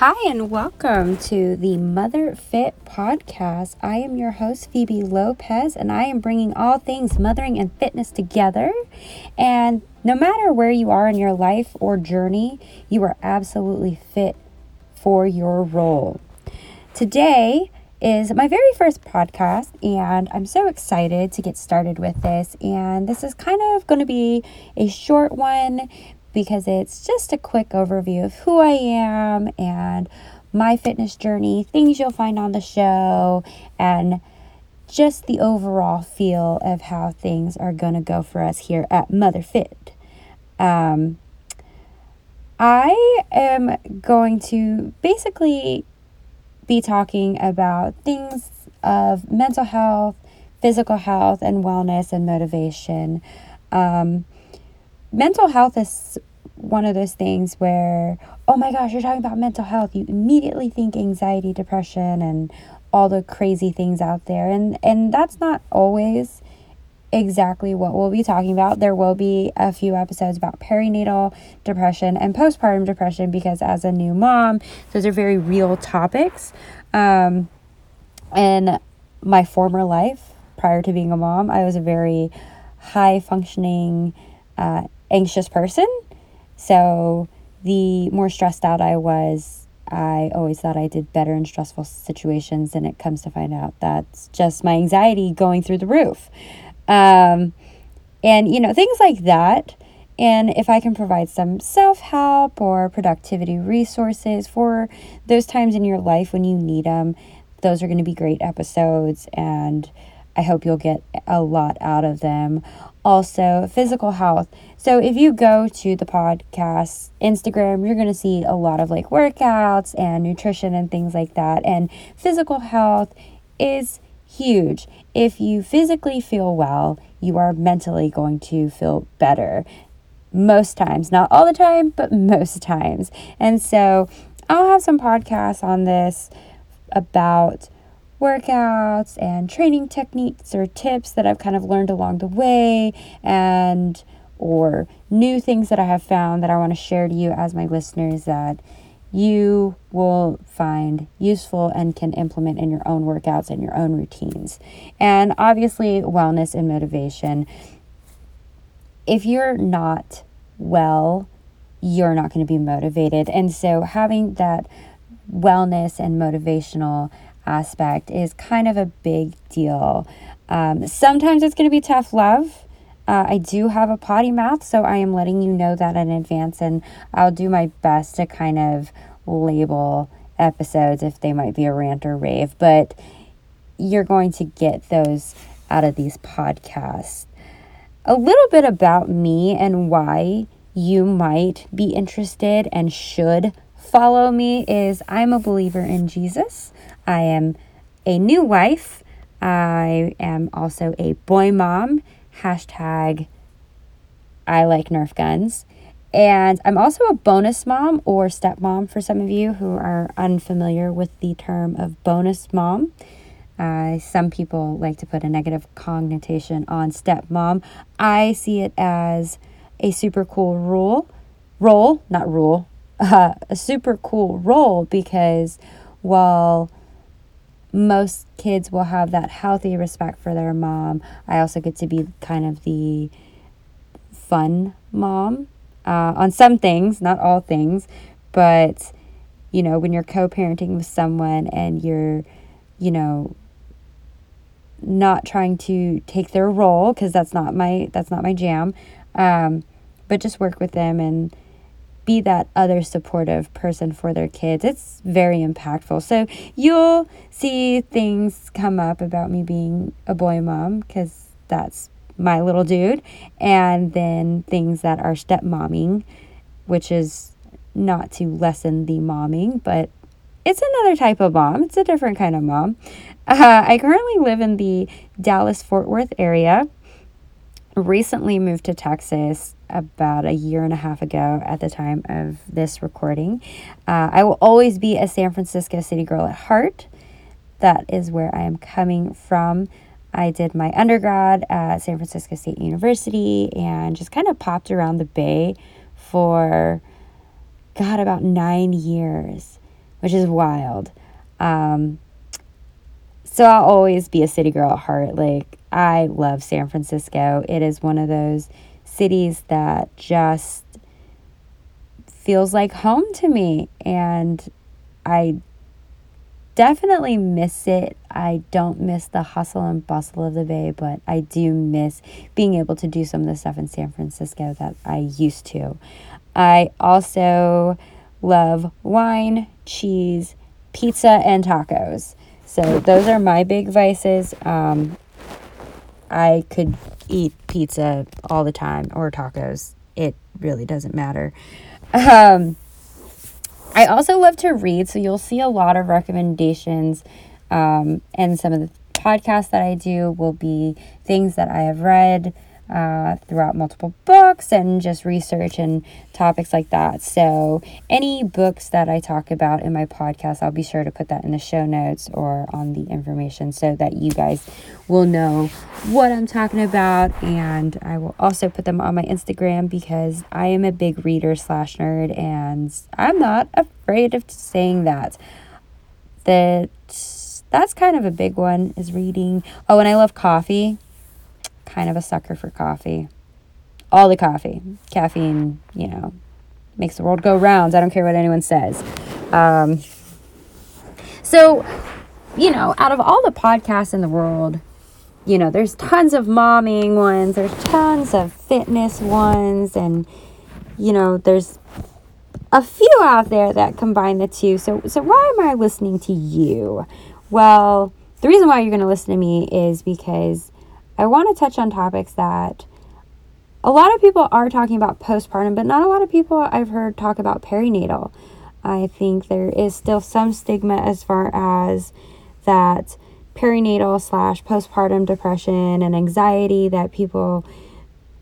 Hi, and welcome to the Mother Fit podcast. I am your host, Phoebe Lopez, and I am bringing all things mothering and fitness together. And no matter where you are in your life or journey, you are absolutely fit for your role. Today is my very first podcast, and I'm so excited to get started with this. And this is kind of going to be a short one because it's just a quick overview of who I am and my fitness journey, things you'll find on the show, and just the overall feel of how things are going to go for us here at Mother Fit. Um, I am going to basically be talking about things of mental health, physical health, and wellness and motivation. Um, mental health is one of those things where, oh my gosh, you're talking about mental health. You immediately think anxiety, depression, and all the crazy things out there. And, and that's not always exactly what we'll be talking about. There will be a few episodes about perinatal depression and postpartum depression because, as a new mom, those are very real topics. Um, in my former life, prior to being a mom, I was a very high functioning, uh, anxious person. So the more stressed out I was, I always thought I did better in stressful situations, and it comes to find out that's just my anxiety going through the roof. Um, and, you know, things like that. And if I can provide some self help or productivity resources for those times in your life when you need them, those are going to be great episodes. And I hope you'll get a lot out of them. Also, physical health. So, if you go to the podcast Instagram, you're going to see a lot of like workouts and nutrition and things like that. And physical health is huge. If you physically feel well, you are mentally going to feel better. Most times, not all the time, but most times. And so, I'll have some podcasts on this about workouts and training techniques or tips that I've kind of learned along the way and or new things that I have found that I want to share to you as my listeners that you will find useful and can implement in your own workouts and your own routines. And obviously, wellness and motivation. If you're not well, you're not going to be motivated. And so, having that wellness and motivational aspect is kind of a big deal. Um, sometimes it's going to be tough love. Uh, I do have a potty mouth, so I am letting you know that in advance, and I'll do my best to kind of label episodes if they might be a rant or rave, but you're going to get those out of these podcasts. A little bit about me and why you might be interested and should follow me is I'm a believer in Jesus. I am a new wife. I am also a boy mom. Hashtag I like Nerf guns. And I'm also a bonus mom or stepmom for some of you who are unfamiliar with the term of bonus mom. Uh, some people like to put a negative connotation on stepmom. I see it as a super cool rule, role, not rule, uh, a super cool role because while most kids will have that healthy respect for their mom. I also get to be kind of the fun mom uh, on some things, not all things, but you know, when you're co parenting with someone and you're, you know, not trying to take their role because that's not my that's not my jam um, but just work with them and be that other supportive person for their kids. It's very impactful. So you'll see things come up about me being a boy mom because that's my little dude, and then things that are stepmomming, which is not to lessen the momming, but it's another type of mom. It's a different kind of mom. Uh, I currently live in the Dallas Fort Worth area. Recently moved to Texas about a year and a half ago at the time of this recording. Uh, I will always be a San Francisco city girl at heart. That is where I am coming from. I did my undergrad at San Francisco State University and just kind of popped around the Bay for, God, about nine years. which is wild. Um, so I'll always be a city girl at heart. Like, I love San Francisco. It is one of those cities that just feels like home to me. And I definitely miss it. I don't miss the hustle and bustle of the Bay, but I do miss being able to do some of the stuff in San Francisco that I used to. I also love wine, cheese, pizza, and tacos. So those are my big vices. Um, I could eat pizza all the time or tacos. It really doesn't matter. Um, I also love to read, so you'll see a lot of recommendations. Um, and some of the podcasts that I do will be things that I have read uh, throughout multiple books and just research and topics like that. So, any books that I talk about in my podcast, I'll be sure to put that in the show notes or on the information so that you guys will know what I'm talking about. And I will also put them on my Instagram because I am a big reader slash nerd and I'm not afraid of saying that. That that's kind of a big one is reading. Oh, and I love coffee kind of a sucker for coffee. All the coffee. Caffeine, you know, makes the world go round. I don't care what anyone says. Um, so, you know, out of all the podcasts in the world, you know, there's tons of momming ones, there's tons of fitness ones, and, you know, there's a few out there that combine the two. So, so why am I listening to you? Well, the reason why you're going to listen to me is because I want to touch on topics that a lot of people are talking about postpartum, but not a lot of people I've heard talk about perinatal. I think there is still some stigma as far as that perinatal slash postpartum depression and anxiety that people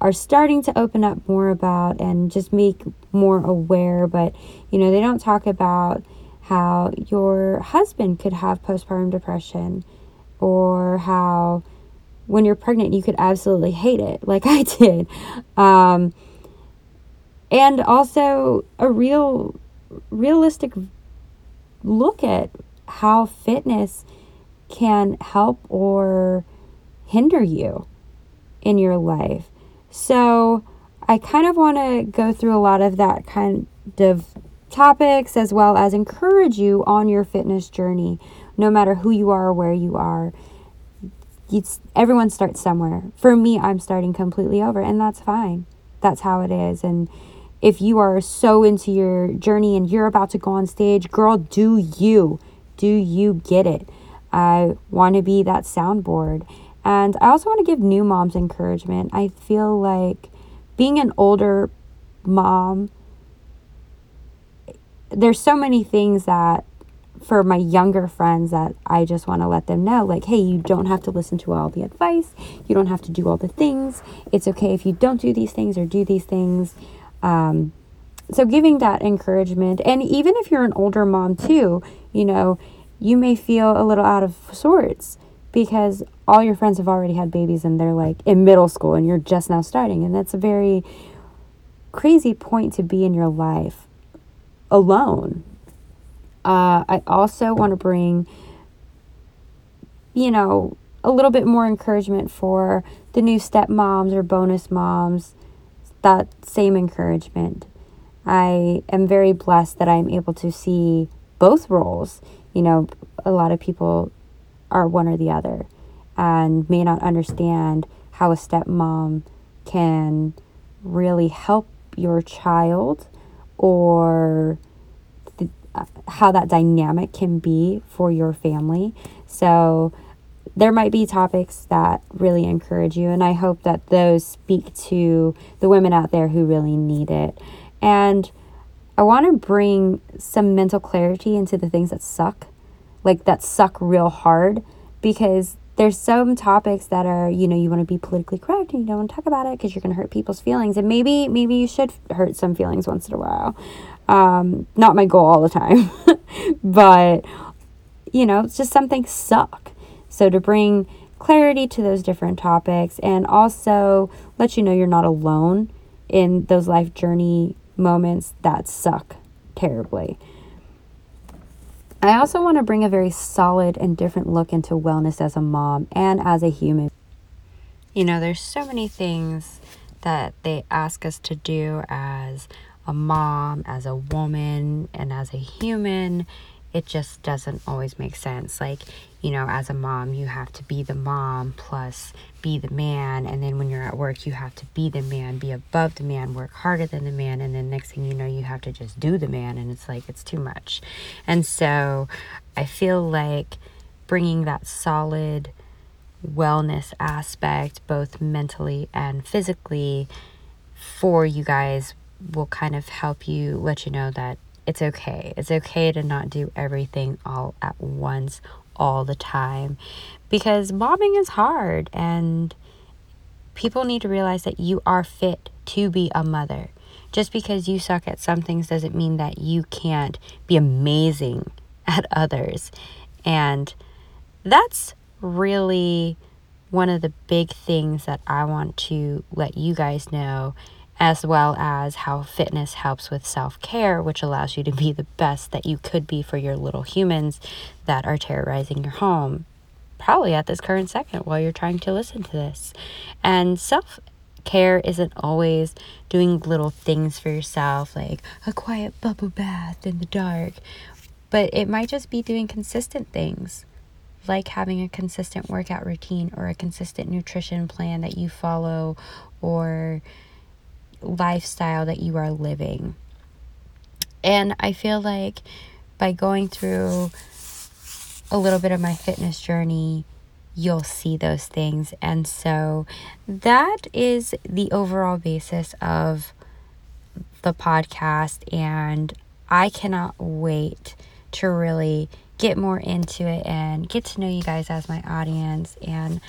are starting to open up more about and just make more aware. But, you know, they don't talk about how your husband could have postpartum depression or how when you're pregnant, you could absolutely hate it, like I did. Um, and also a real, realistic look at how fitness can help or hinder you in your life. So, I kind of want to go through a lot of that kind of topics as well as encourage you on your fitness journey, no matter who you are or where you are everyone starts somewhere. For me, I'm starting completely over, and that's fine. That's how it is. And if you are so into your journey and you're about to go on stage, girl, do you. Do you get it? I want to be that soundboard. And I also want to give new moms encouragement. I feel like being an older mom, there's so many things that for my younger friends that I just want to let them know like, hey, you don't have to listen to all the advice. You don't have to do all the things. It's okay if you don't do these things or do these things. Um, so, giving that encouragement, and even if you're an older mom too, you know, you may feel a little out of sorts because all your friends have already had babies and they're like in middle school and you're just now starting. And that's a very crazy point to be in your life alone uh, I also want to bring, you know, a little bit more encouragement for the new stepmoms or bonus moms. That same encouragement. I am very blessed that I'm able to see both roles. You know, a lot of people are one or the other and may not understand how a stepmom can really help your child or how that dynamic can be for your family. So there might be topics that really encourage you, and I hope that those speak to the women out there who really need it. And I want to bring some mental clarity into the things that suck, like that suck real hard, because there's some topics that are, you know, you want to be politically correct and you don't want to talk about it because you're going to hurt people's feelings. And maybe, maybe you should hurt some feelings once in a while. Um, not my goal all the time, but you know, it's just something suck. So to bring clarity to those different topics and also let you know you're not alone in those life journey moments that suck terribly. I also want to bring a very solid and different look into wellness as a mom and as a human. You know, there's so many things that they ask us to do as a mom, as a woman, and as a human. It just doesn't always make sense. Like, you know, as a mom, you have to be the mom plus be the man. And then when you're at work, you have to be the man, be above the man, work harder than the man. And then next thing you know, you have to just do the man. And it's like, it's too much. And so I feel like bringing that solid wellness aspect, both mentally and physically, for you guys will kind of help you let you know that it's okay. It's okay to not do everything all at once all the time because momming is hard and people need to realize that you are fit to be a mother. Just because you suck at some things doesn't mean that you can't be amazing at others. And that's really one of the big things that I want to let you guys know as well as how fitness helps with self care, which allows you to be the best that you could be for your little humans that are terrorizing your home, probably at this current second while you're trying to listen to this. And self care isn't always doing little things for yourself, like a quiet bubble bath in the dark, but it might just be doing consistent things. Like having a consistent workout routine or a consistent nutrition plan that you follow, or lifestyle that you are living. And I feel like by going through a little bit of my fitness journey, you'll see those things. And so that is the overall basis of the podcast. And I cannot wait to really get more into it and get to know you guys as my audience and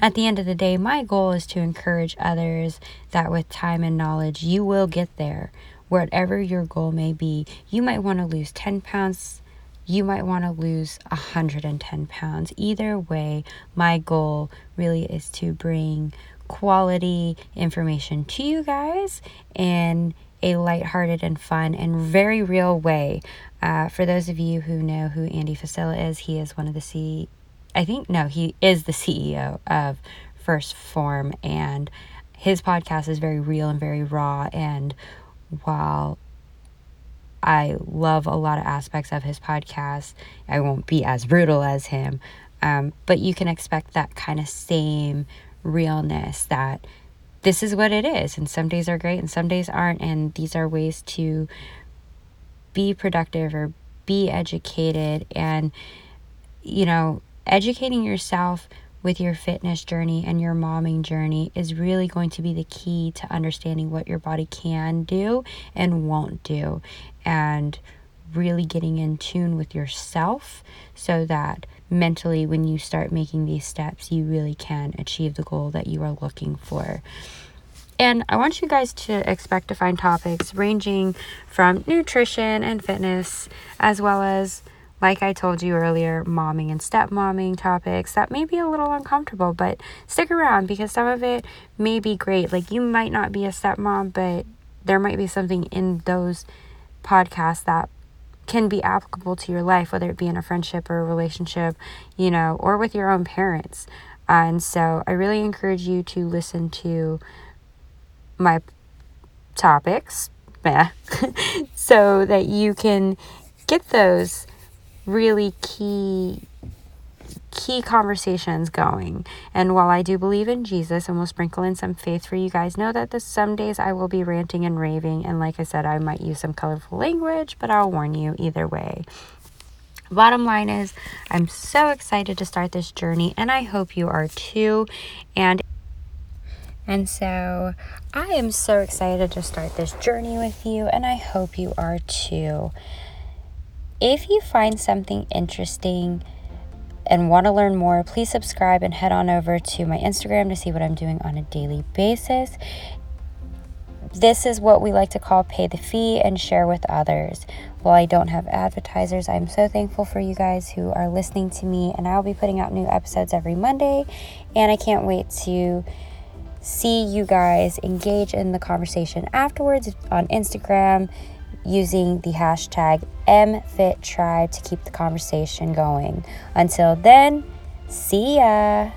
at the end of the day, my goal is to encourage others that with time and knowledge, you will get there. Whatever your goal may be, you might want to lose 10 pounds, you might want to lose 110 pounds. Either way, my goal really is to bring quality information to you guys in a lighthearted and fun and very real way. Uh, for those of you who know who Andy Frisella is, he is one of the C I think, no, he is the CEO of 1st Form, and his podcast is very real and very raw. And while I love a lot of aspects of his podcast, I won't be as brutal as him. Um, but you can expect that kind of same realness that this is what it is. And some days are great and some days aren't. And these are ways to be productive or be educated and, you know, educating yourself with your fitness journey and your momming journey is really going to be the key to understanding what your body can do and won't do and really getting in tune with yourself so that mentally when you start making these steps you really can achieve the goal that you are looking for. And I want you guys to expect to find topics ranging from nutrition and fitness as well as like I told you earlier, momming and stepmomming topics that may be a little uncomfortable, but stick around because some of it may be great. Like you might not be a stepmom, but there might be something in those podcasts that can be applicable to your life, whether it be in a friendship or a relationship, you know, or with your own parents. and so I really encourage you to listen to my topics so that you can get those really key key conversations going. And while I do believe in Jesus and will sprinkle in some faith for you guys, know that this, some days I will be ranting and raving. And like I said, I might use some colorful language, but I'll warn you either way. Bottom line is, I'm so excited to start this journey, and I hope you are too. And and so I am so excited to start this journey with you, and I hope you are too. If you find something interesting and want to learn more, please subscribe and head on over to my Instagram to see what I'm doing on a daily basis. This is what we like to call pay the fee and share with others. While I don't have advertisers, I'm so thankful for you guys who are listening to me, and I'll be putting out new episodes every Monday. And I can't wait to see you guys engage in the conversation afterwards on Instagram using the hashtag MFitTribe to keep the conversation going. Until then, see ya.